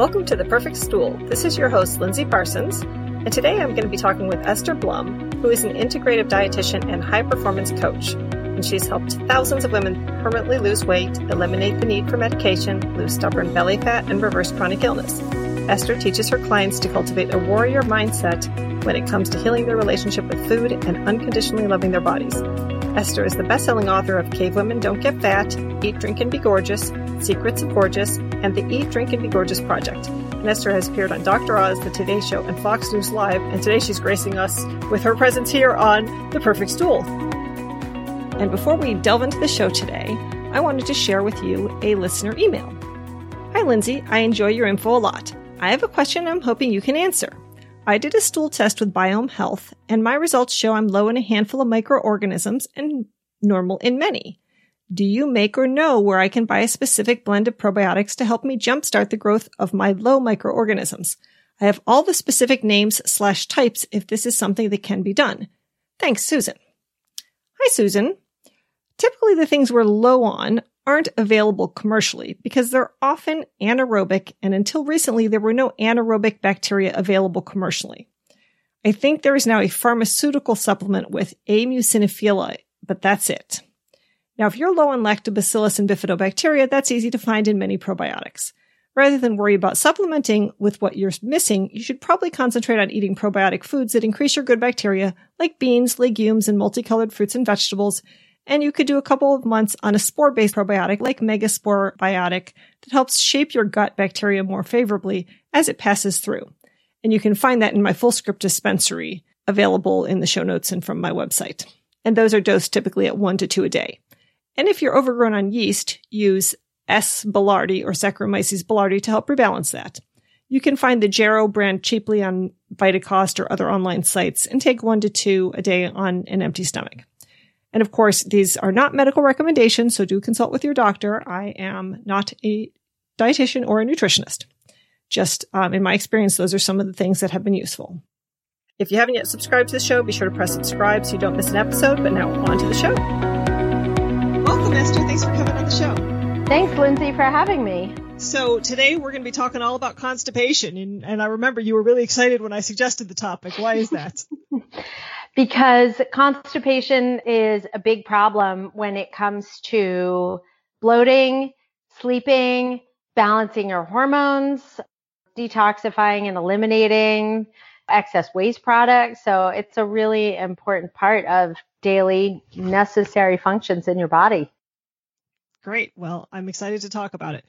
Welcome to The Perfect Stool. This is your host, Lindsey Parsons, and today I'm going to be talking with Esther Blum, who is an integrative dietitian and high performance coach. And she's helped thousands of women permanently lose weight, eliminate the need for medication, lose stubborn belly fat, and reverse chronic illness. Esther teaches her clients to cultivate a warrior mindset when it comes to healing their relationship with food and unconditionally loving their bodies. Esther is the best-selling author of Cavewomen Don't Get Fat, Eat, Drink, and Be Gorgeous, Secrets of Gorgeous, and the Eat, Drink, and Be Gorgeous Project. And Esther has appeared on Dr. Oz, The Today Show, and Fox News Live, and today she's gracing us with her presence here on The Perfect Stool. And before we delve into the show today, I wanted to share with you a listener email. Hi, Lindsey. I enjoy your info a lot. I have a question I'm hoping you can answer. I did a stool test with Biome Health, and my results show I'm low in a handful of microorganisms and normal in many. Do you make or know where I can buy a specific blend of probiotics to help me jumpstart the growth of my low microorganisms? I have all the specific names slash types if this is something that can be done. Thanks, Susan. Hi, Susan. Typically, the things we're low on aren't available commercially because they're often anaerobic, and until recently, there were no anaerobic bacteria available commercially. I think there is now a pharmaceutical supplement with amuciniphila, but that's it. Now, if you're low on lactobacillus and bifidobacteria, that's easy to find in many probiotics. Rather than worry about supplementing with what you're missing, you should probably concentrate on eating probiotic foods that increase your good bacteria, like beans, legumes, and multicolored fruits and vegetables, and you could do a couple of months on a spore based probiotic like MegaSporeBiotic that helps shape your gut bacteria more favorably as it passes through. And you can find that in my Fullscript dispensary available in the show notes and from my website. And those are dosed typically at one to two a day. And if you're overgrown on yeast, use S. boulardii or Saccharomyces boulardii to help rebalance that. You can find the Jarrow brand cheaply on Vitacost or other online sites and take one to two a day on an empty stomach. And of course, these are not medical recommendations, so do consult with your doctor. I am not a dietitian or a nutritionist. Just um, in my experience, those are some of the things that have been useful. If you haven't yet subscribed to the show, be sure to press subscribe so you don't miss an episode. But now on to the show. Thanks, Lindsey, for having me. So today we're going to be talking all about constipation, and, and I remember you were really excited when I suggested the topic. Why is that? because constipation is a big problem when it comes to bloating, sleeping, balancing your hormones, detoxifying and eliminating excess waste products. So it's a really important part of daily necessary functions in your body. Great. Well, I'm excited to talk about it.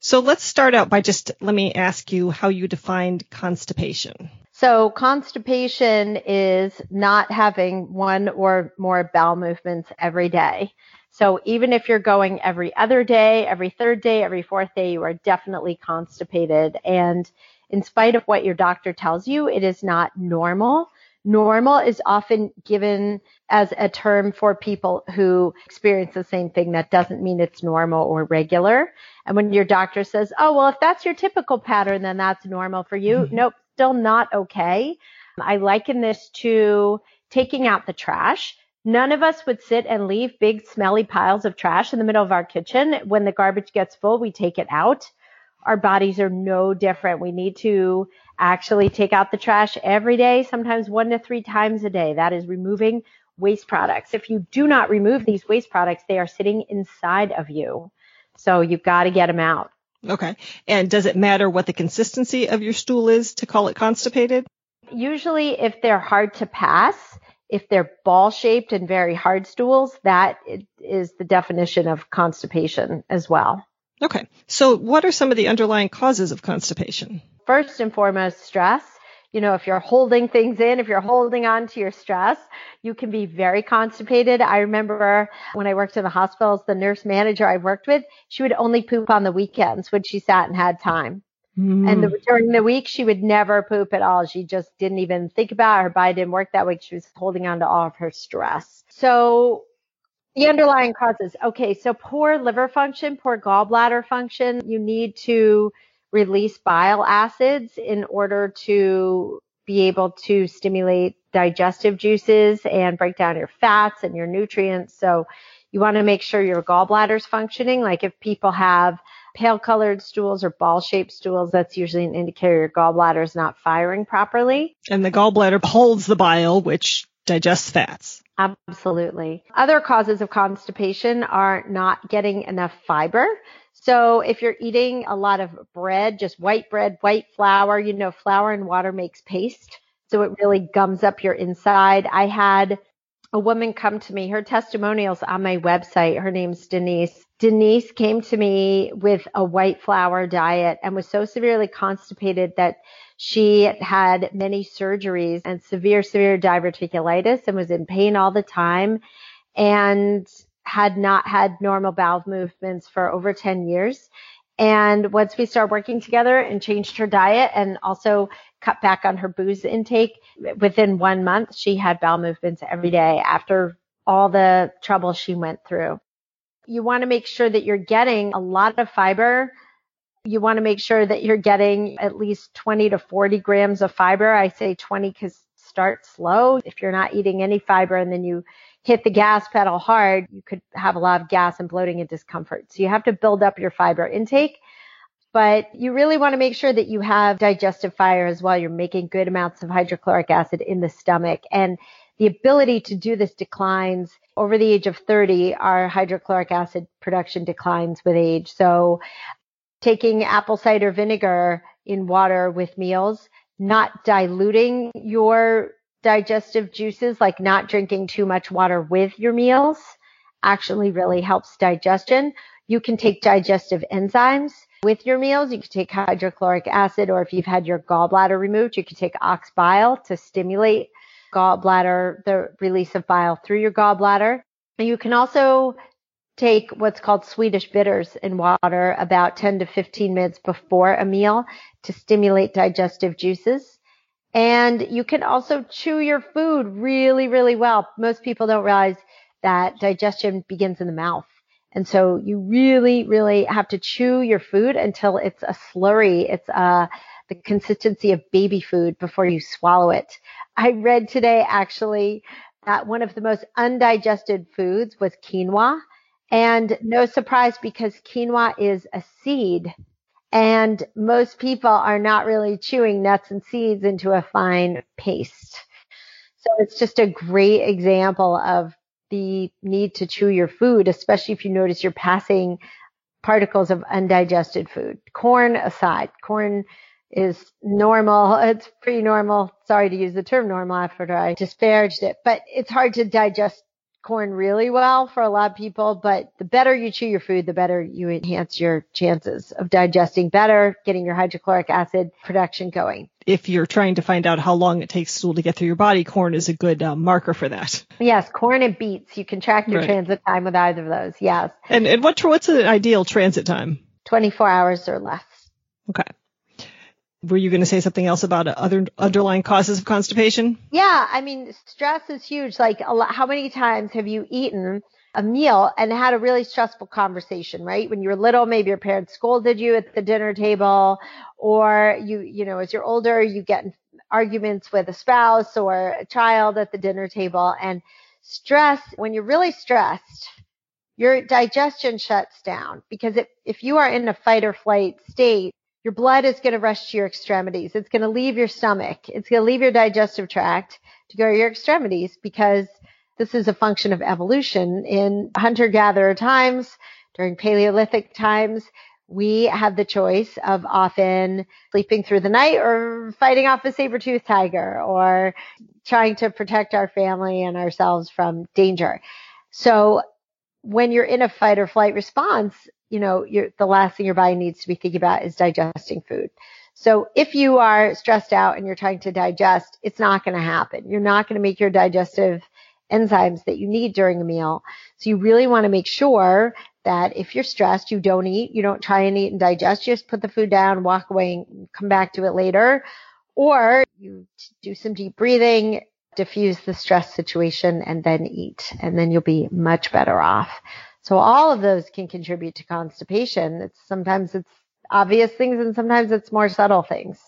So let's start out by just let me ask you how you defined constipation. So constipation is not having one or more bowel movements every day. So even if you're going every other day, every third day, every fourth day, you are definitely constipated. And in spite of what your doctor tells you, it is not normal. Normal is often given as a term for people who experience the same thing. That doesn't mean it's normal or regular. And when your doctor says, oh, well, if that's your typical pattern, then that's normal for you. Mm-hmm. Nope still not okay. I liken this to taking out the trash. None of us would sit and leave big smelly piles of trash in the middle of our kitchen. When the garbage gets full, we take it out. Our bodies are no different. We need to actually take out the trash every day, sometimes one to three times a day. That is removing waste products. If you do not remove these waste products, they are sitting inside of you. So you've got to get them out. Okay. And does it matter what the consistency of your stool is to call it constipated? Usually, if they're hard to pass, if they're ball shaped and very hard stools, that is the definition of constipation as well. Okay. So, what are some of the underlying causes of constipation? First and foremost, stress you know, if you're holding things in, if you're holding on to your stress, you can be very constipated. I remember when I worked in the hospitals, the nurse manager I worked with, she would only poop on the weekends when she sat and had time. Mm. And the, during the week, she would never poop at all. She just didn't even think about it. Her body didn't work that week. She was holding on to all of her stress. So the underlying causes. Okay. So poor liver function, poor gallbladder function. You need to release bile acids in order to be able to stimulate digestive juices and break down your fats and your nutrients. So you want to make sure your gallbladder's functioning. Like if people have pale colored stools or ball shaped stools, that's usually an indicator your gallbladder is not firing properly. And the gallbladder holds the bile, which digests fats. Absolutely. Other causes of constipation are not getting enough fiber. So if you're eating a lot of bread, just white bread, white flour, you know, flour and water makes paste. So it really gums up your inside. I had a woman come to me. Her testimonials on my website. Her name's Denise. Denise came to me with a white flour diet and was so severely constipated that she had many surgeries and severe, severe diverticulitis and was in pain all the time and had not had normal bowel movements for over 10 years. And once we started working together and changed her diet and also cut back on her booze intake, within one month, she had bowel movements every day after all the trouble she went through. You want to make sure that you're getting a lot of fiber. You want to make sure that you're getting at least 20 to 40 grams of fiber. I say 20 because start slow. If you're not eating any fiber and then you hit the gas pedal hard, you could have a lot of gas and bloating and discomfort. So you have to build up your fiber intake. But you really want to make sure that you have digestive fire as well. You're making good amounts of hydrochloric acid in the stomach. And the ability to do this declines over the age of 30. Our hydrochloric acid production declines with age. So taking apple cider vinegar in water with meals, not diluting your digestive juices, like not drinking too much water with your meals, actually really helps digestion. You can take digestive enzymes with your meals. You can take hydrochloric acid, or if you've had your gallbladder removed, you can take ox bile to stimulate gallbladder, the release of bile through your gallbladder. And you can also take what's called Swedish bitters in water about 10 to 15 minutes before a meal to stimulate digestive juices. And you can also chew your food really, really well. Most people don't realize that digestion begins in the mouth. And so you really, really have to chew your food until it's a slurry. It's uh, the consistency of baby food before you swallow it. I read today actually that one of the most undigested foods was quinoa. And no surprise because quinoa is a seed and most people are not really chewing nuts and seeds into a fine paste. So it's just a great example of the need to chew your food, especially if you notice you're passing particles of undigested food. Corn aside, corn is normal. It's pretty normal. Sorry to use the term normal after I disparaged it, but it's hard to digest corn really well for a lot of people, but the better you chew your food, the better you enhance your chances of digesting better, getting your hydrochloric acid production going. If you're trying to find out how long it takes stool to get through your body, corn is a good uh, marker for that. Yes, corn and beets. You can track your right. transit time with either of those. Yes. And and what what's the ideal transit time? 24 hours or less. Okay were you going to say something else about other underlying causes of constipation? Yeah, I mean, stress is huge. Like, lot, how many times have you eaten a meal and had a really stressful conversation, right? When you were little, maybe your parents scolded you at the dinner table, or you, you know, as you're older, you get arguments with a spouse or a child at the dinner table. And stress, when you're really stressed, your digestion shuts down because if you are in a fight or flight state, your blood is going to rush to your extremities. It's going to leave your stomach. It's going to leave your digestive tract to go to your extremities because this is a function of evolution. In hunter gatherer times, during Paleolithic times, we had the choice of often sleeping through the night or fighting off a saber-toothed tiger or trying to protect our family and ourselves from danger. So when you're in a fight or flight response, you know, the last thing your body needs to be thinking about is digesting food. So if you are stressed out and you're trying to digest, it's not going to happen. You're not going to make your digestive enzymes that you need during a meal. So you really want to make sure that if you're stressed, you don't eat, you don't try and eat and digest, you just put the food down, walk away and come back to it later. Or you do some deep breathing, diffuse the stress situation and then eat and then you'll be much better off. So all of those can contribute to constipation. It's sometimes it's obvious things and sometimes it's more subtle things.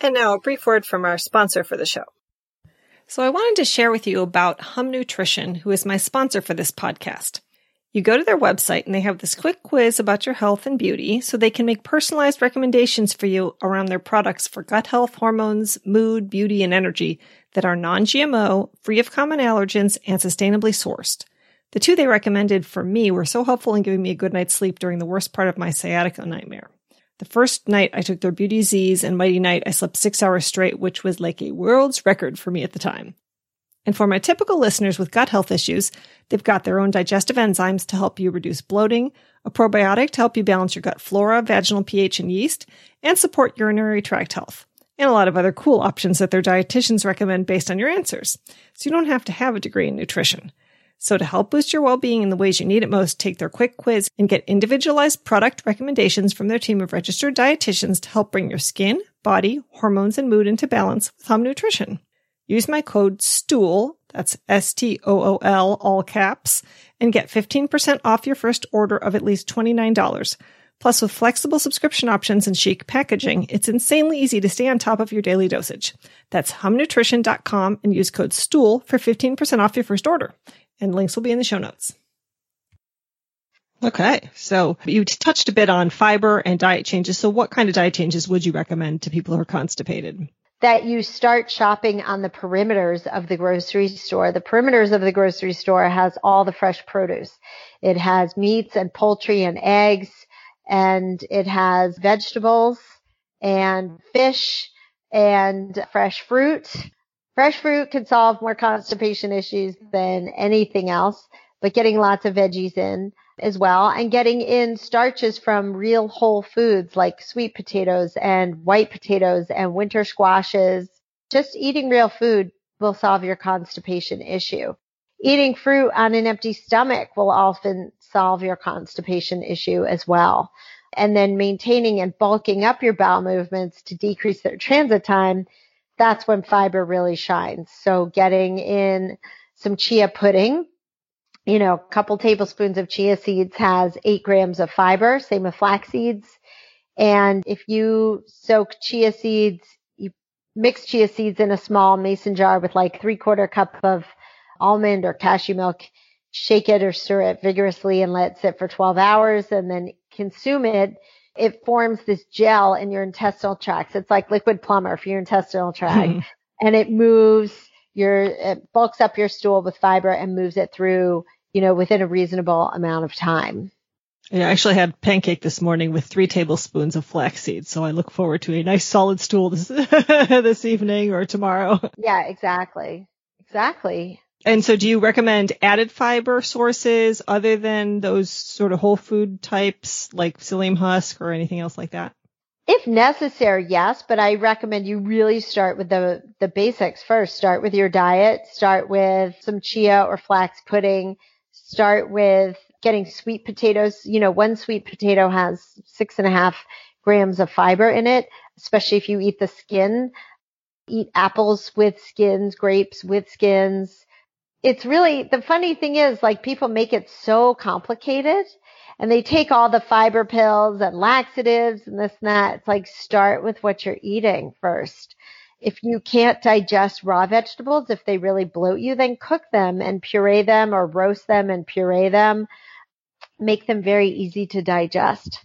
And now a brief word from our sponsor for the show. So I wanted to share with you about Hum Nutrition, who is my sponsor for this podcast. You go to their website and they have this quick quiz about your health and beauty so they can make personalized recommendations for you around their products for gut health, hormones, mood, beauty, and energy that are non-GMO, free of common allergens, and sustainably sourced. The two they recommended for me were so helpful in giving me a good night's sleep during the worst part of my sciatica nightmare. The first night I took their Beauty Z's and Mighty Night, I slept six hours straight, which was like a world's record for me at the time. And for my typical listeners with gut health issues, they've got their own digestive enzymes to help you reduce bloating, a probiotic to help you balance your gut flora, vaginal pH, and yeast, and support urinary tract health, and a lot of other cool options that their dietitians recommend based on your answers. So you don't have to have a degree in nutrition. So to help boost your well-being in the ways you need it most, take their quick quiz and get individualized product recommendations from their team of registered dietitians to help bring your skin, body, hormones, and mood into balance with Hum Nutrition. Use my code STOOL, that's S-T-O-O-L, all caps, and get 15% off your first order of at least $29. Plus, with flexible subscription options and chic packaging, it's insanely easy to stay on top of your daily dosage. That's humnutrition.com and use code STOOL for 15% off your first order. And links will be in the show notes. Okay. So you touched a bit on fiber and diet changes. So what kind of diet changes would you recommend to people who are constipated? that you start shopping on the perimeters of the grocery store. The perimeters of the grocery store has all the fresh produce. It has meats and poultry and eggs and it has vegetables and fish and fresh fruit. Fresh fruit can solve more constipation issues than anything else, but getting lots of veggies in as well and getting in starches from real whole foods like sweet potatoes and white potatoes and winter squashes. Just eating real food will solve your constipation issue. Eating fruit on an empty stomach will often solve your constipation issue as well. And then maintaining and bulking up your bowel movements to decrease their transit time, that's when fiber really shines. So getting in some chia pudding you know, a couple tablespoons of chia seeds has eight grams of fiber, same with flax seeds. And if you soak chia seeds, you mix chia seeds in a small mason jar with like three quarter cup of almond or cashew milk, shake it or stir it vigorously and let it sit for 12 hours and then consume it. It forms this gel in your intestinal tracts. It's like Liquid-Plumr for your intestinal tract mm-hmm. and it moves your, it bulks up your stool with fiber and moves it through, you know, within a reasonable amount of time. Yeah, I actually had pancake this morning with three tablespoons of flax seeds, so I look forward to a nice solid stool this this evening or tomorrow. Yeah, exactly. Exactly. And so do you recommend added fiber sources other than those sort of whole food types like psyllium husk or anything else like that? If necessary, yes, but I recommend you really start with the, the basics first. Start with your diet. Start with some chia or flax pudding. Start with getting sweet potatoes. You know, one sweet potato has six and a half grams of fiber in it, especially if you eat the skin. Eat apples with skins, grapes with skins. It's really, the funny thing is like people make it so complicated and they take all the fiber pills and laxatives and this and that. It's like start with what you're eating first. If you can't digest raw vegetables, if they really bloat you, then cook them and puree them or roast them and puree them. Make them very easy to digest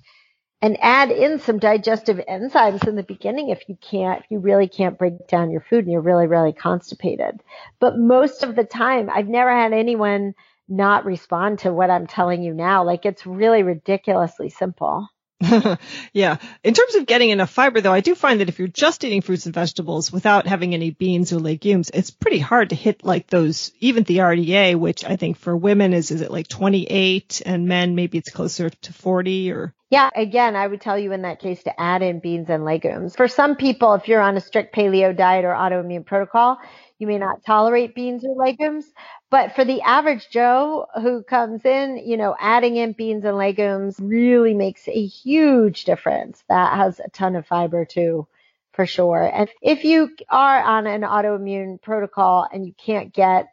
and add in some digestive enzymes in the beginning if you can't, if you really can't break down your food and you're really, really constipated. But most of the time, I've never had anyone not respond to what I'm telling you now. Like it's really ridiculously simple. yeah. In terms of getting enough fiber though, I do find that if you're just eating fruits and vegetables without having any beans or legumes, it's pretty hard to hit like those, even the RDA, which I think for women is, is it like 28 and men, maybe it's closer to 40 or? Yeah. Again, I would tell you in that case to add in beans and legumes. For some people, if you're on a strict paleo diet or autoimmune protocol, you may not tolerate beans or legumes, but for the average Joe who comes in, you know, adding in beans and legumes really makes a huge difference. That has a ton of fiber too, for sure. And if you are on an autoimmune protocol and you can't get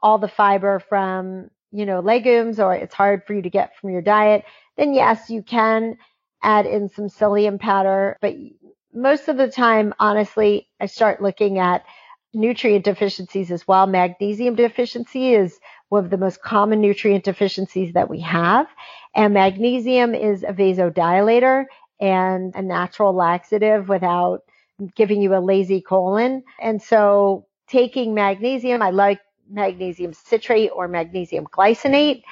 all the fiber from, you know, legumes or it's hard for you to get from your diet, then yes, you can add in some psyllium powder. But most of the time, honestly, I start looking at nutrient deficiencies as well. Magnesium deficiency is one of the most common nutrient deficiencies that we have. And magnesium is a vasodilator and a natural laxative without giving you a lazy colon. And so taking magnesium, I like magnesium citrate or magnesium glycinate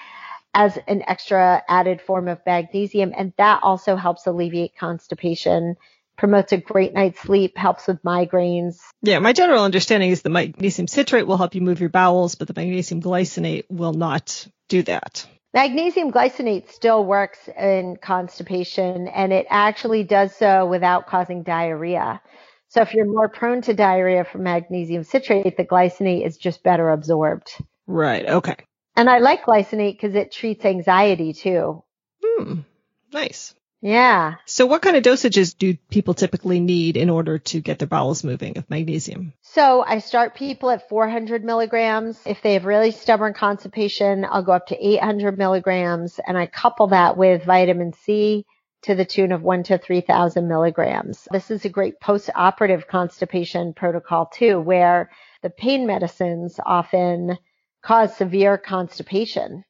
as an extra added form of magnesium. And that also helps alleviate constipation, promotes a great night's sleep, helps with migraines. Yeah, my general understanding is the magnesium citrate will help you move your bowels, but the magnesium glycinate will not do that. Magnesium glycinate still works in constipation and it actually does so without causing diarrhea. So if you're more prone to diarrhea from magnesium citrate, the glycinate is just better absorbed. Right. Okay. And I like glycinate because it treats anxiety too. Hmm. Nice. Yeah. So what kind of dosages do people typically need in order to get their bowels moving of magnesium? So I start people at 400 milligrams. If they have really stubborn constipation, I'll go up to 800 milligrams and I couple that with vitamin C to the tune of one to 3000 milligrams. This is a great post-operative constipation protocol too, where the pain medicines often cause severe constipation,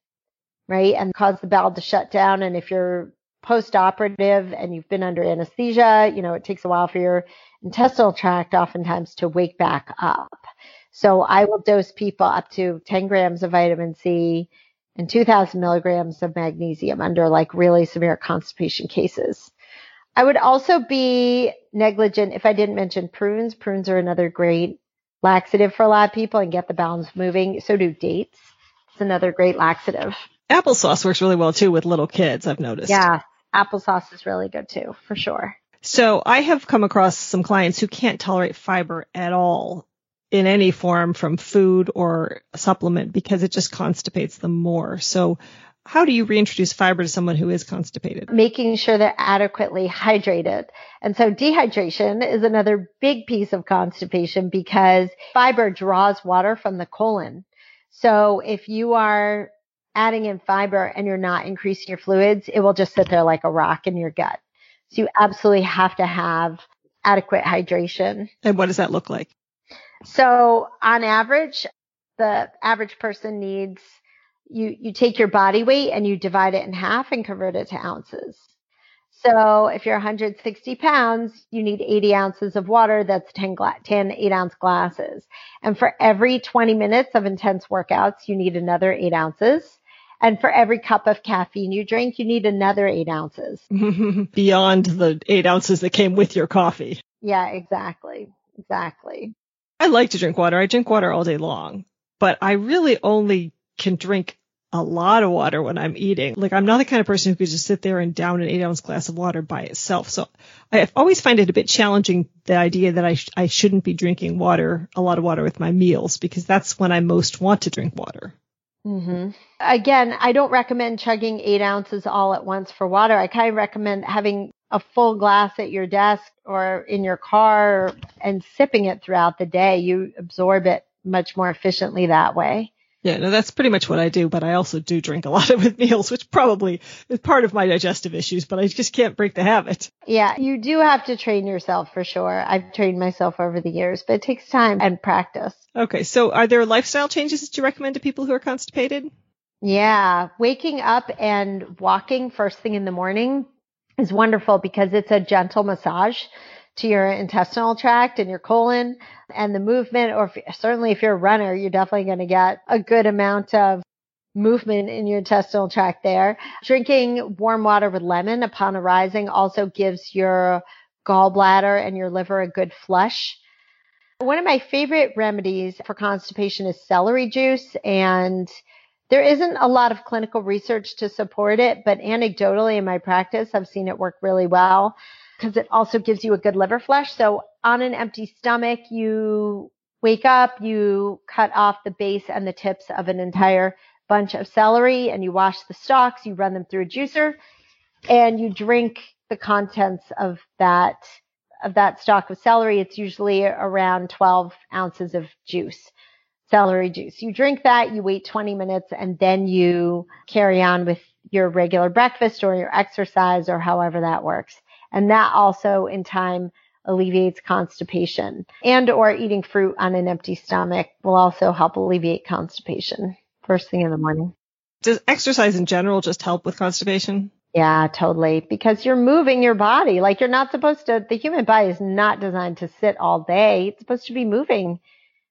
right? And cause the bowel to shut down. And if you're post-operative and you've been under anesthesia, you know, it takes a while for your intestinal tract oftentimes to wake back up. So I will dose people up to 10 grams of vitamin C and 2000 milligrams of magnesium under like really severe constipation cases. I would also be negligent if I didn't mention prunes. Prunes are another great laxative for a lot of people and get the bowels moving. So do dates. It's another great laxative. Applesauce works really well too with little kids, I've noticed. Yeah, applesauce is really good too, for sure. So I have come across some clients who can't tolerate fiber at all in any form from food or supplement because it just constipates them more. So how do you reintroduce fiber to someone who is constipated? Making sure they're adequately hydrated. And so dehydration is another big piece of constipation because fiber draws water from the colon. So if you are adding in fiber and you're not increasing your fluids, it will just sit there like a rock in your gut. So you absolutely have to have adequate hydration. And what does that look like? So on average, the average person needs you you take your body weight and you divide it in half and convert it to ounces. So if you're 160 pounds, you need 80 ounces of water. That's 10, gla- 10 8 ounce glasses. And for every 20 minutes of intense workouts, you need another 8 ounces. And for every cup of caffeine you drink, you need another 8 ounces. Beyond the 8 ounces that came with your coffee. Yeah, exactly. Exactly. I like to drink water. I drink water all day long, but I really only can drink a lot of water when I'm eating. Like I'm not the kind of person who could just sit there and down an eight ounce glass of water by itself. So I always find it a bit challenging the idea that I sh- I shouldn't be drinking water, a lot of water with my meals because that's when I most want to drink water. Mm-hmm. Again, I don't recommend chugging eight ounces all at once for water. I kind of recommend having a full glass at your desk or in your car and sipping it throughout the day. You absorb it much more efficiently that way. Yeah, no, that's pretty much what I do, but I also do drink a lot of with meals, which probably is part of my digestive issues, but I just can't break the habit. Yeah, you do have to train yourself for sure. I've trained myself over the years, but it takes time and practice. Okay, so are there lifestyle changes that you recommend to people who are constipated? Yeah, waking up and walking first thing in the morning is wonderful because it's a gentle massage to your intestinal tract and your colon and the movement, or if, certainly if you're a runner, you're definitely going to get a good amount of movement in your intestinal tract there. Drinking warm water with lemon upon arising also gives your gallbladder and your liver a good flush. One of my favorite remedies for constipation is celery juice and there isn't a lot of clinical research to support it, but anecdotally in my practice, I've seen it work really well because it also gives you a good liver flush. So on an empty stomach, you wake up, you cut off the base and the tips of an entire bunch of celery and you wash the stalks, you run them through a juicer and you drink the contents of that of that stalk of celery. It's usually around 12 ounces of juice, celery juice. You drink that, you wait 20 minutes and then you carry on with your regular breakfast or your exercise or however that works. And that also in time alleviates constipation and or eating fruit on an empty stomach will also help alleviate constipation. first thing in the morning. Does exercise in general just help with constipation? Yeah, totally. Because you're moving your body. Like you're not supposed to, the human body is not designed to sit all day. It's supposed to be moving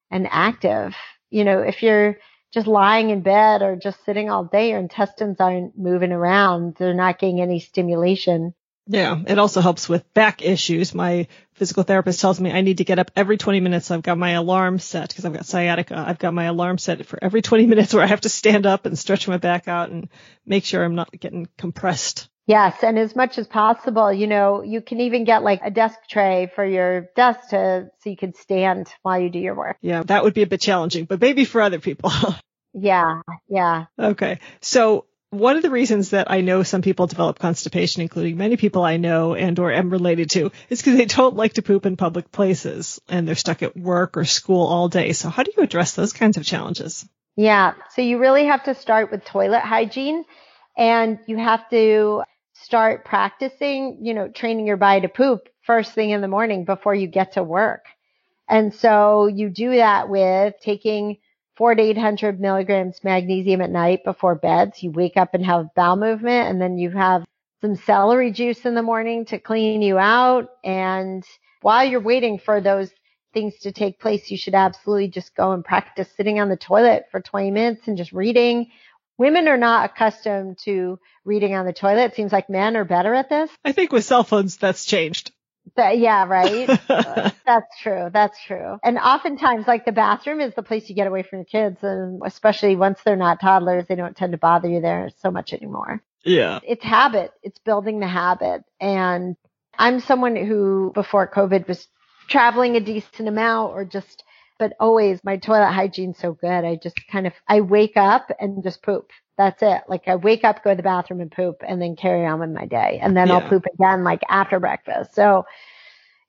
and active. You know, if you're just lying in bed or just sitting all day, your intestines aren't moving around. They're not getting any stimulation. Yeah, it also helps with back issues. My physical therapist tells me I need to get up every 20 minutes. I've got my alarm set because I've got sciatica. I've got my alarm set for every 20 minutes where I have to stand up and stretch my back out and make sure I'm not getting compressed. Yes, and as much as possible, you know, you can even get like a desk tray for your desk to so you can stand while you do your work. Yeah, that would be a bit challenging, but maybe for other people. yeah, yeah. Okay. So one of the reasons that I know some people develop constipation, including many people I know and or am related to, is because they don't like to poop in public places and they're stuck at work or school all day. So how do you address those kinds of challenges? Yeah. So you really have to start with toilet hygiene and you have to start practicing, you know, training your body to poop first thing in the morning before you get to work. And so you do that with taking four to 800 milligrams magnesium at night before bed. So you wake up and have bowel movement and then you have some celery juice in the morning to clean you out. And while you're waiting for those things to take place, you should absolutely just go and practice sitting on the toilet for 20 minutes and just reading. Women are not accustomed to reading on the toilet. It seems like men are better at this. I think with cell phones, that's changed. That, yeah, right. That's true. That's true. And oftentimes, like the bathroom is the place you get away from your kids, and especially once they're not toddlers, they don't tend to bother you there so much anymore. Yeah. It's habit. It's building the habit. And I'm someone who, before COVID, was traveling a decent amount or just, but always my toilet hygiene's so good. I just kind of, I wake up and just poop. That's it. Like I wake up, go to the bathroom and poop and then carry on with my day. And then yeah. I'll poop again like after breakfast. So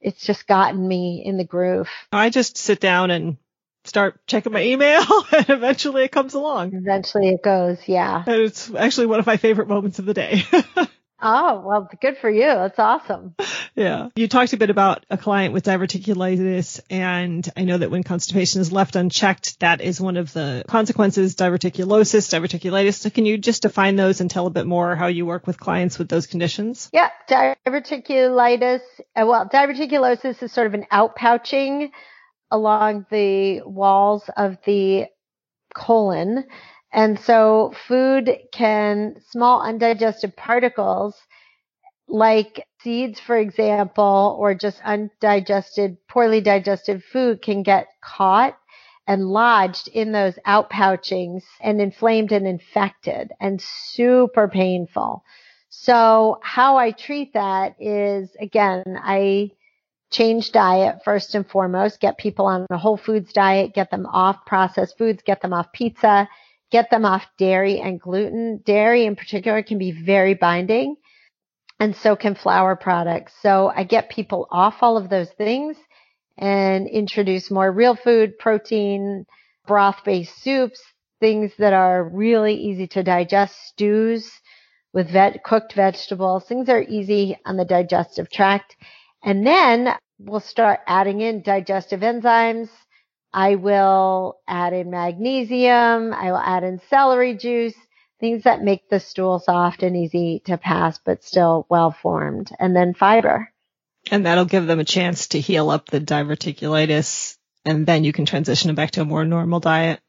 it's just gotten me in the groove. I just sit down and start checking my email and eventually it comes along. Eventually it goes. Yeah. And it's actually one of my favorite moments of the day. Oh, well, good for you. That's awesome. Yeah. You talked a bit about a client with diverticulitis, and I know that when constipation is left unchecked, that is one of the consequences, diverticulosis, diverticulitis. So can you just define those and tell a bit more how you work with clients with those conditions? Yeah. Diverticulitis, uh, well, diverticulosis is sort of an outpouching along the walls of the colon and so food can, small undigested particles like seeds, for example, or just undigested, poorly digested food can get caught and lodged in those outpouchings and inflamed and infected and super painful. So how I treat that is again, I change diet first and foremost, get people on a whole foods diet, get them off processed foods, get them off pizza, get them off dairy and gluten. Dairy in particular can be very binding and so can flour products. So I get people off all of those things and introduce more real food, protein, broth based soups, things that are really easy to digest, stews with vet- cooked vegetables, things are easy on the digestive tract. And then we'll start adding in digestive enzymes, I will add in magnesium. I will add in celery juice, things that make the stool soft and easy to pass, but still well formed. And then fiber. And that'll give them a chance to heal up the diverticulitis and then you can transition them back to a more normal diet.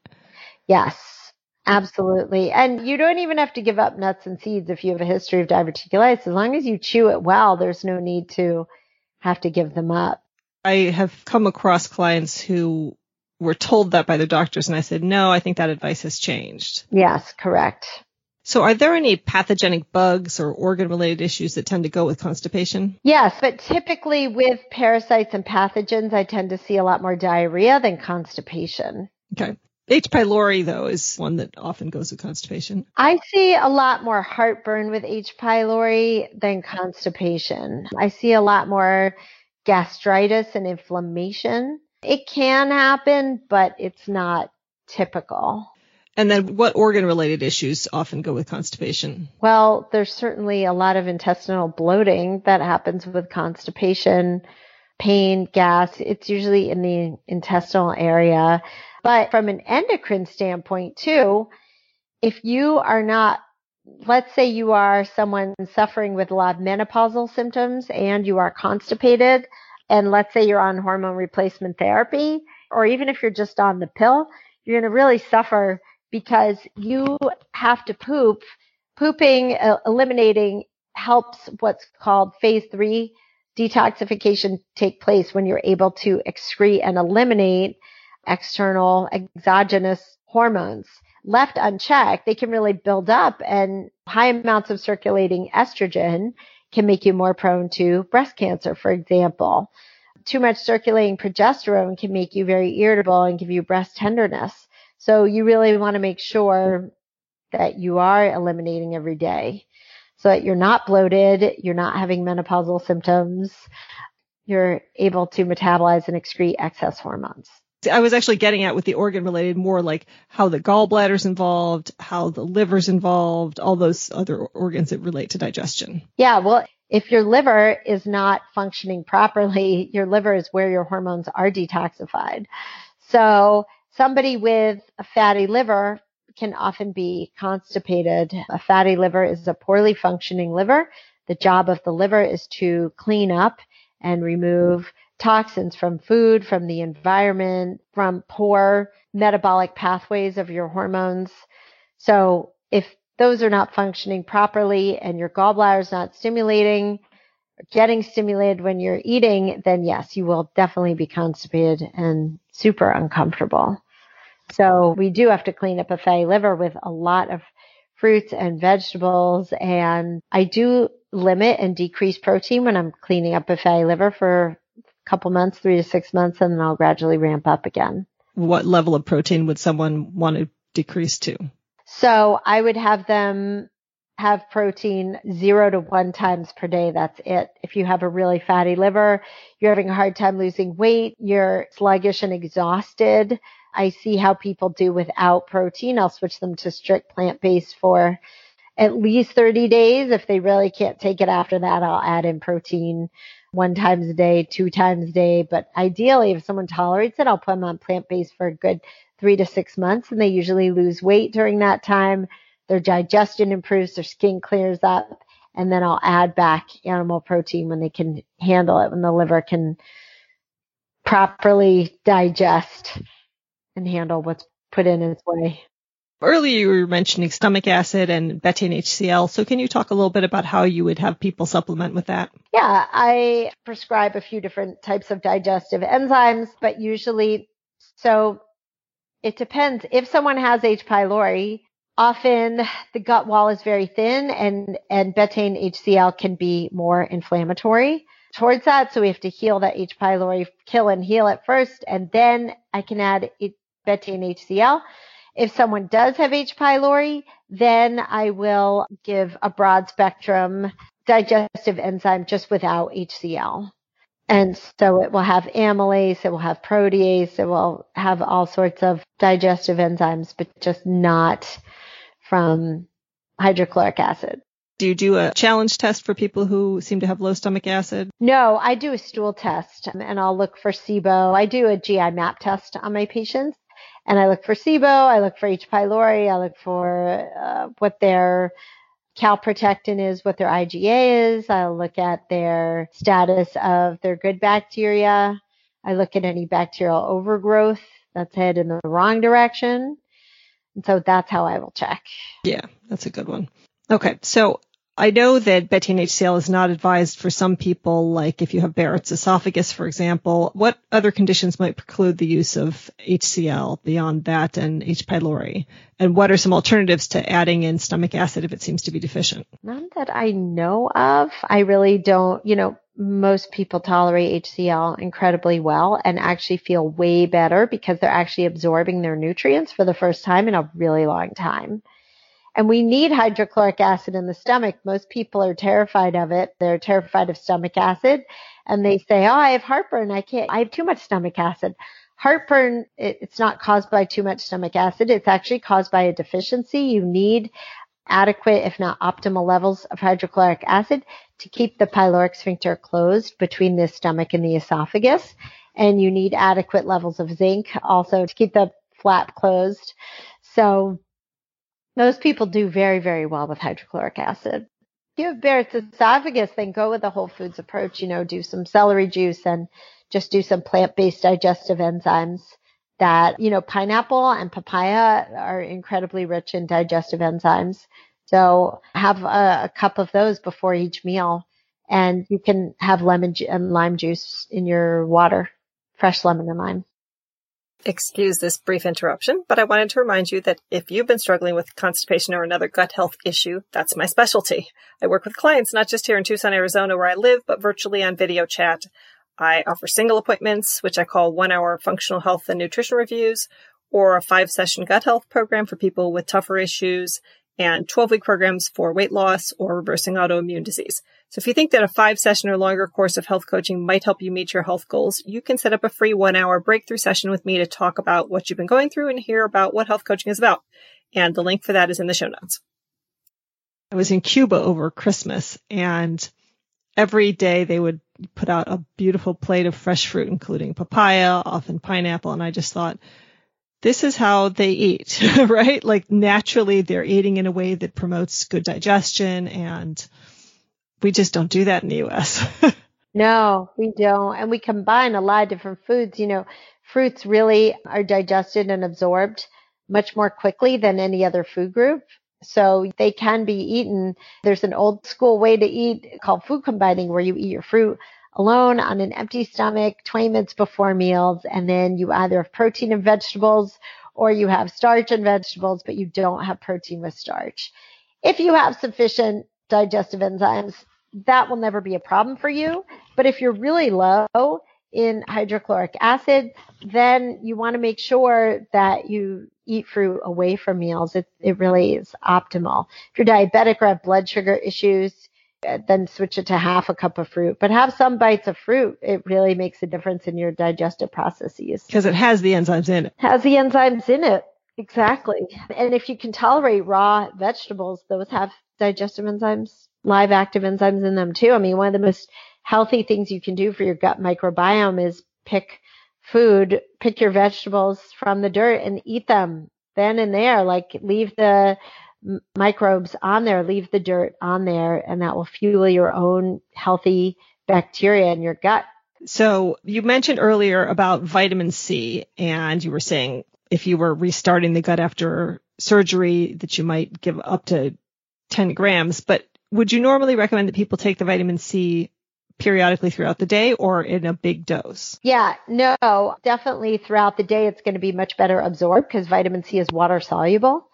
Yes, absolutely. And you don't even have to give up nuts and seeds if you have a history of diverticulitis. As long as you chew it well, there's no need to have to give them up. I have come across clients who were told that by the doctors. And I said, no, I think that advice has changed. Yes, correct. So are there any pathogenic bugs or organ related issues that tend to go with constipation? Yes, but typically with parasites and pathogens, I tend to see a lot more diarrhea than constipation. Okay. H. pylori though is one that often goes with constipation. I see a lot more heartburn with H. pylori than constipation. I see a lot more gastritis and inflammation it can happen, but it's not typical. And then what organ related issues often go with constipation? Well, there's certainly a lot of intestinal bloating that happens with constipation, pain, gas. It's usually in the intestinal area. But from an endocrine standpoint too, if you are not let's say you are someone suffering with a lot of menopausal symptoms and you are constipated, and let's say you're on hormone replacement therapy, or even if you're just on the pill, you're going to really suffer because you have to poop. Pooping, uh, eliminating helps what's called phase three detoxification take place when you're able to excrete and eliminate external exogenous hormones left unchecked, they can really build up and high amounts of circulating estrogen can make you more prone to breast cancer, for example. Too much circulating progesterone can make you very irritable and give you breast tenderness. So you really want to make sure that you are eliminating every day so that you're not bloated, you're not having menopausal symptoms, you're able to metabolize and excrete excess hormones. I was actually getting at with the organ related more like how the gallbladder's involved, how the liver's involved, all those other organs that relate to digestion. Yeah, well, if your liver is not functioning properly, your liver is where your hormones are detoxified. So somebody with a fatty liver can often be constipated. A fatty liver is a poorly functioning liver. The job of the liver is to clean up and remove toxins from food, from the environment, from poor metabolic pathways of your hormones. So if those are not functioning properly and your gallbladder is not stimulating, getting stimulated when you're eating, then yes, you will definitely be constipated and super uncomfortable. So we do have to clean up a fatty liver with a lot of fruits and vegetables. And I do limit and decrease protein when I'm cleaning up a fatty liver for couple months, three to six months, and then I'll gradually ramp up again. What level of protein would someone want to decrease to? So I would have them have protein zero to one times per day. That's it. If you have a really fatty liver, you're having a hard time losing weight, you're sluggish and exhausted. I see how people do without protein. I'll switch them to strict plant based for at least 30 days. If they really can't take it after that, I'll add in protein one times a day, two times a day. But ideally, if someone tolerates it, I'll put them on plant based for a good three to six months and they usually lose weight during that time. Their digestion improves, their skin clears up, and then I'll add back animal protein when they can handle it, when the liver can properly digest and handle what's put in its way. Earlier you were mentioning stomach acid and betaine HCl. So can you talk a little bit about how you would have people supplement with that? Yeah, I prescribe a few different types of digestive enzymes, but usually, so it depends. If someone has H. pylori, often the gut wall is very thin and, and betaine HCl can be more inflammatory towards that. So we have to heal that H. pylori, kill and heal it first, and then I can add betaine HCl. If someone does have H. pylori, then I will give a broad spectrum digestive enzyme just without HCl. And so it will have amylase, it will have protease, it will have all sorts of digestive enzymes, but just not from hydrochloric acid. Do you do a challenge test for people who seem to have low stomach acid? No, I do a stool test and I'll look for SIBO. I do a GI-MAP test on my patients and I look for SIBO, I look for H. pylori, I look for uh, what their calprotectin is, what their IgA is. I'll look at their status of their good bacteria. I look at any bacterial overgrowth that's headed in the wrong direction. And so that's how I will check. Yeah, that's a good one. Okay. So I know that betaine HCl is not advised for some people, like if you have Barrett's esophagus, for example. What other conditions might preclude the use of HCl beyond that and H. pylori? And what are some alternatives to adding in stomach acid if it seems to be deficient? None that I know of. I really don't, you know, most people tolerate HCl incredibly well and actually feel way better because they're actually absorbing their nutrients for the first time in a really long time. And we need hydrochloric acid in the stomach. Most people are terrified of it. They're terrified of stomach acid and they say, Oh, I have heartburn. I can't, I have too much stomach acid. Heartburn, it's not caused by too much stomach acid. It's actually caused by a deficiency. You need adequate, if not optimal levels of hydrochloric acid to keep the pyloric sphincter closed between the stomach and the esophagus. And you need adequate levels of zinc also to keep the flap closed. So Most people do very, very well with hydrochloric acid. If you have Barrett's esophagus, then go with the whole foods approach. You know, do some celery juice and just do some plant-based digestive enzymes that, you know, pineapple and papaya are incredibly rich in digestive enzymes. So have a, a cup of those before each meal and you can have lemon ju- and lime juice in your water, fresh lemon and lime. Excuse this brief interruption, but I wanted to remind you that if you've been struggling with constipation or another gut health issue, that's my specialty. I work with clients not just here in Tucson, Arizona where I live, but virtually on video chat. I offer single appointments, which I call one hour functional health and nutrition reviews, or a five session gut health program for people with tougher issues and 12 week programs for weight loss or reversing autoimmune disease. So if you think that a five session or longer course of health coaching might help you meet your health goals, you can set up a free one hour breakthrough session with me to talk about what you've been going through and hear about what health coaching is about. And the link for that is in the show notes. I was in Cuba over Christmas and every day they would put out a beautiful plate of fresh fruit, including papaya, often pineapple. And I just thought, this is how they eat, right? Like naturally they're eating in a way that promotes good digestion and we just don't do that in the US. no, we don't. And we combine a lot of different foods. You know, fruits really are digested and absorbed much more quickly than any other food group. So they can be eaten. There's an old school way to eat called food combining where you eat your fruit alone on an empty stomach 20 minutes before meals. And then you either have protein and vegetables or you have starch and vegetables, but you don't have protein with starch. If you have sufficient digestive enzymes, that will never be a problem for you. But if you're really low in hydrochloric acid, then you want to make sure that you eat fruit away from meals. It, it really is optimal. If you're diabetic or have blood sugar issues, uh, then switch it to half a cup of fruit, but have some bites of fruit. It really makes a difference in your digestive processes. Because it has the enzymes in it. Has the enzymes in it. Exactly. And if you can tolerate raw vegetables, those have digestive enzymes, live active enzymes in them too. I mean, one of the most healthy things you can do for your gut microbiome is pick food, pick your vegetables from the dirt and eat them then and there. Like leave the microbes on there, leave the dirt on there, and that will fuel your own healthy bacteria in your gut. So you mentioned earlier about vitamin C, and you were saying if you were restarting the gut after surgery that you might give up to 10 grams, but would you normally recommend that people take the vitamin C periodically throughout the day or in a big dose? Yeah, no, definitely throughout the day it's going to be much better absorbed because vitamin C is water soluble.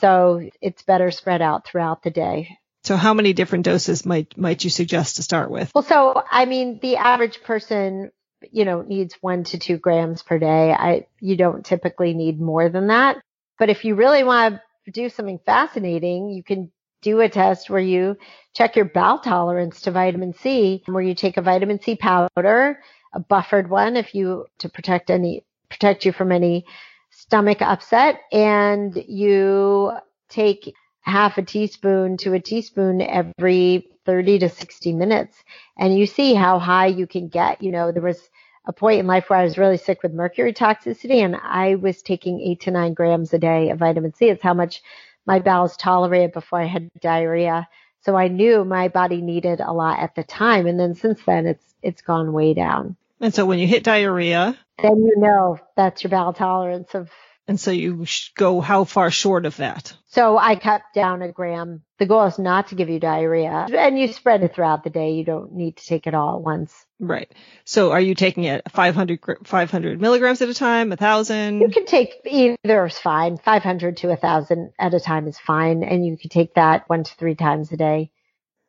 So it's better spread out throughout the day. So how many different doses might might you suggest to start with? Well, so I mean, the average person, you know, needs one to two grams per day. I you don't typically need more than that. But if you really want to do something fascinating, you can do a test where you check your bowel tolerance to vitamin C, where you take a vitamin C powder, a buffered one, if you to protect any protect you from any stomach upset and you take half a teaspoon to a teaspoon every 30 to 60 minutes and you see how high you can get. You know, there was a point in life where I was really sick with mercury toxicity and I was taking eight to nine grams a day of vitamin C. It's how much my bowels tolerated before I had diarrhea. So I knew my body needed a lot at the time. And then since then it's, it's gone way down. And so when you hit diarrhea, then you know that's your bowel tolerance of. And so you go how far short of that? So I cut down a gram. The goal is not to give you diarrhea and you spread it throughout the day. You don't need to take it all at once. Right. So are you taking it 500, 500 milligrams at a time, a thousand? You can take either is fine. 500 to a thousand at a time is fine. And you can take that one to three times a day.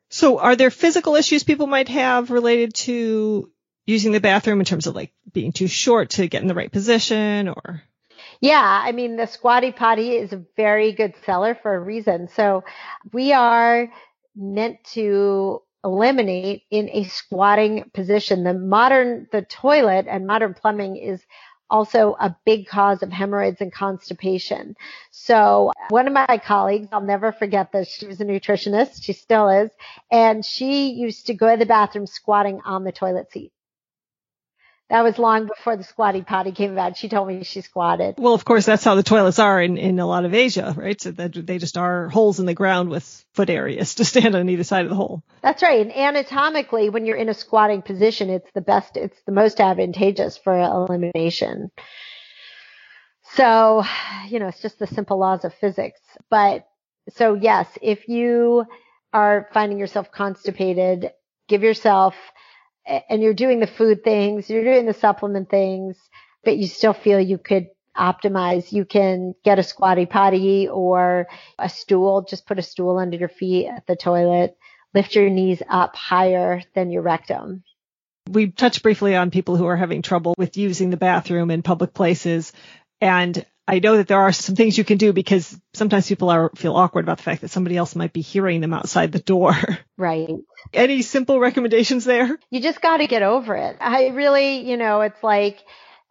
So are there physical issues people might have related to using the bathroom in terms of like being too short to get in the right position or? Yeah, I mean, the squatty potty is a very good seller for a reason. So we are meant to eliminate in a squatting position. The modern, the toilet and modern plumbing is also a big cause of hemorrhoids and constipation. So one of my colleagues, I'll never forget this. She was a nutritionist. She still is. And she used to go to the bathroom squatting on the toilet seat. That was long before the squatty potty came about. She told me she squatted. Well, of course, that's how the toilets are in, in a lot of Asia, right? So that they just are holes in the ground with foot areas to stand on either side of the hole. That's right. And anatomically, when you're in a squatting position, it's the best, it's the most advantageous for elimination. So, you know, it's just the simple laws of physics. But so yes, if you are finding yourself constipated, give yourself and you're doing the food things, you're doing the supplement things, but you still feel you could optimize. You can get a squatty potty or a stool, just put a stool under your feet at the toilet, lift your knees up higher than your rectum. We touched briefly on people who are having trouble with using the bathroom in public places. And I know that there are some things you can do because sometimes people are feel awkward about the fact that somebody else might be hearing them outside the door. Right. Any simple recommendations there? You just got to get over it. I really, you know, it's like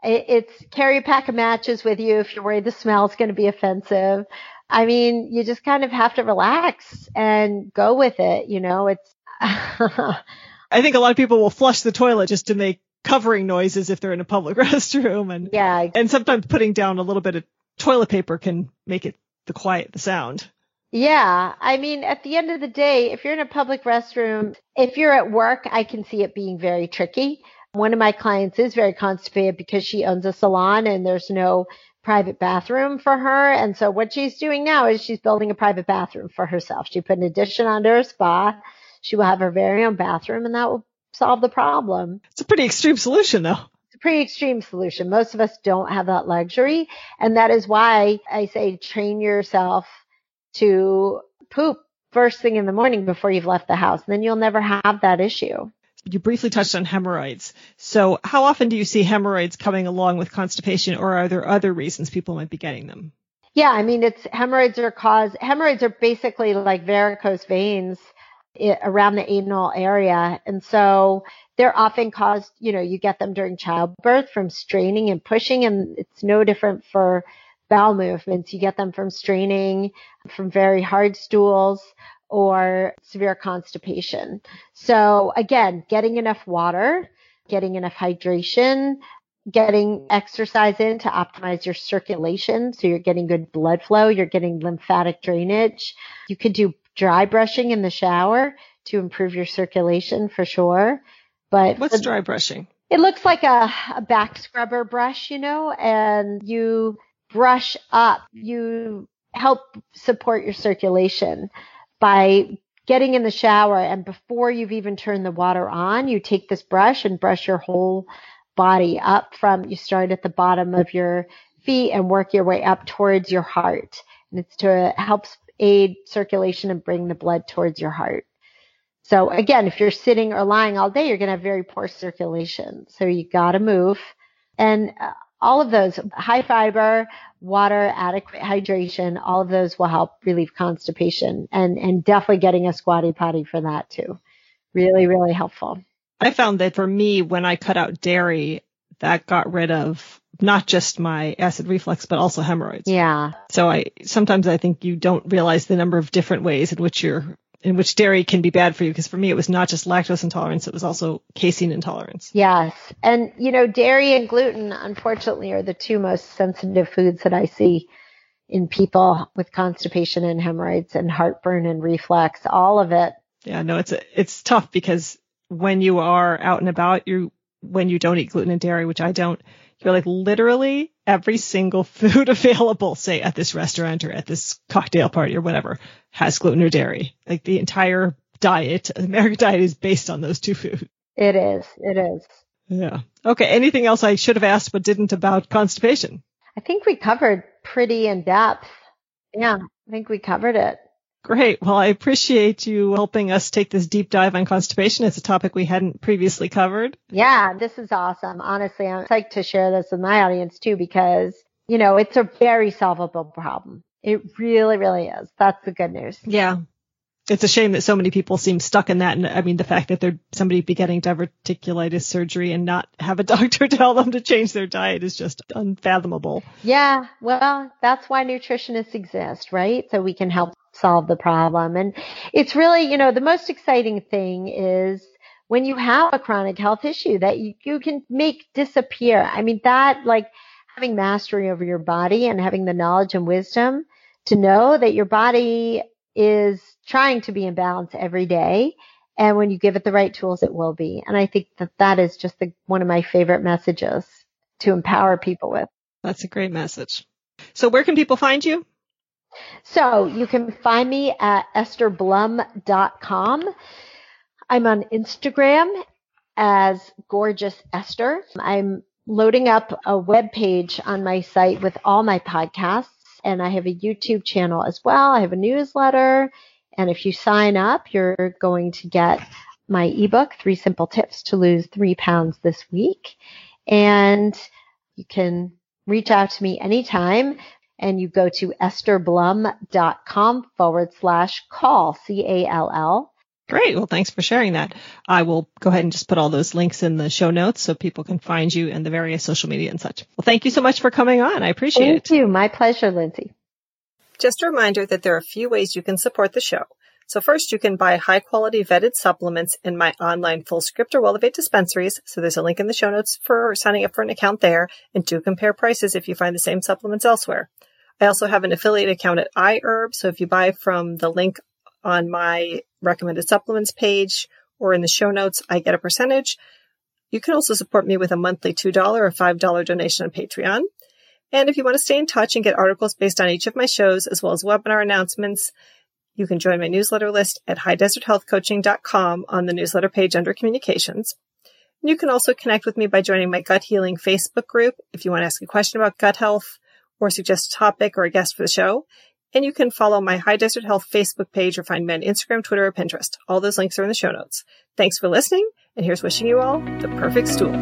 it's carry a pack of matches with you if you're worried the smell is going to be offensive. I mean, you just kind of have to relax and go with it. You know, it's. I think a lot of people will flush the toilet just to make covering noises if they're in a public restroom and yeah and sometimes putting down a little bit of toilet paper can make it the quiet the sound yeah i mean at the end of the day if you're in a public restroom if you're at work i can see it being very tricky one of my clients is very constipated because she owns a salon and there's no private bathroom for her. And so what she's doing now is she's building a private bathroom for herself. She put an addition onto her spa. She will have her very own bathroom and that will solve the problem. It's a pretty extreme solution though. It's a pretty extreme solution. Most of us don't have that luxury. And that is why I say train yourself to poop first thing in the morning before you've left the house. And then you'll never have that issue. You briefly touched on hemorrhoids. So how often do you see hemorrhoids coming along with constipation or are there other reasons people might be getting them? Yeah, I mean, it's hemorrhoids are caused, hemorrhoids are basically like varicose veins around the anal area. And so they're often caused, you know, you get them during childbirth from straining and pushing, and it's no different for bowel movements. You get them from straining, from very hard stools, or severe constipation. So again, getting enough water, getting enough hydration, getting exercise in to optimize your circulation. So you're getting good blood flow, you're getting lymphatic drainage. You could do dry brushing in the shower to improve your circulation for sure. But what's dry brushing? It looks like a, a back scrubber brush, you know, and you brush up, you help support your circulation by getting in the shower and before you've even turned the water on, you take this brush and brush your whole body up from, you start at the bottom of your feet and work your way up towards your heart. And it's to help aid circulation and bring the blood towards your heart. So again, if you're sitting or lying all day, you're going to have very poor circulation. So you got to move. And uh, all of those high fiber, water, adequate hydration, all of those will help relieve constipation and, and definitely getting a squatty potty for that too. Really, really helpful. I found that for me, when I cut out dairy, that got rid of not just my acid reflux, but also hemorrhoids. Yeah. So I, sometimes I think you don't realize the number of different ways in which you're, in which dairy can be bad for you. Because for me, it was not just lactose intolerance. It was also casein intolerance. Yes. And, you know, dairy and gluten, unfortunately, are the two most sensitive foods that I see in people with constipation and hemorrhoids and heartburn and reflux, all of it. Yeah, no, it's, a, it's tough because when you are out and about, you, when you don't eat gluten and dairy, which I don't, you're like literally every single food available, say at this restaurant or at this cocktail party or whatever, has gluten or dairy. Like the entire diet, American diet is based on those two foods. It is. It is. Yeah. Okay. Anything else I should have asked but didn't about constipation? I think we covered pretty in depth. Yeah. I think we covered it. Great. Well, I appreciate you helping us take this deep dive on constipation. It's a topic we hadn't previously covered. Yeah, this is awesome. Honestly, I'm excited to share this with my audience too because, you know, it's a very solvable problem. It really, really is. That's the good news. Yeah. It's a shame that so many people seem stuck in that. And I mean, the fact that they're somebody be getting diverticulitis surgery and not have a doctor tell them to change their diet is just unfathomable. Yeah. Well, that's why nutritionists exist, right? So we can help solve the problem. And it's really, you know, the most exciting thing is when you have a chronic health issue that you, you can make disappear. I mean, that like having mastery over your body and having the knowledge and wisdom to know that your body is trying to be in balance every day. And when you give it the right tools, it will be. And I think that that is just the, one of my favorite messages to empower people with. That's a great message. So where can people find you? So you can find me at estherblum.com. I'm on Instagram as Gorgeous Esther. I'm loading up a web page on my site with all my podcasts and I have a YouTube channel as well. I have a newsletter and if you sign up, you're going to get my ebook, Three Simple Tips to Lose Three Pounds This Week. And you can reach out to me anytime and you go to estherblum.com forward slash call, C-A-L-L. Great. Well, thanks for sharing that. I will go ahead and just put all those links in the show notes so people can find you and the various social media and such. Well, thank you so much for coming on. I appreciate thank it. Thank you. My pleasure, Lindsey. Just a reminder that there are a few ways you can support the show. So first, you can buy high quality vetted supplements in my online Fullscript or Elevate dispensaries. So there's a link in the show notes for signing up for an account there and do compare prices if you find the same supplements elsewhere. I also have an affiliate account at iHerb. So if you buy from the link on my recommended supplements page or in the show notes, I get a percentage. You can also support me with a monthly $2 or $5 donation on Patreon. And if you want to stay in touch and get articles based on each of my shows, as well as webinar announcements, you can join my newsletter list at highdeserthealthcoaching.com on the newsletter page under communications. You can also connect with me by joining my gut healing Facebook group if you want to ask a question about gut health or suggest a topic or a guest for the show. And you can follow my High Desert Health Facebook page or find me on Instagram, Twitter, or Pinterest. All those links are in the show notes. Thanks for listening, and here's wishing you all the perfect stool.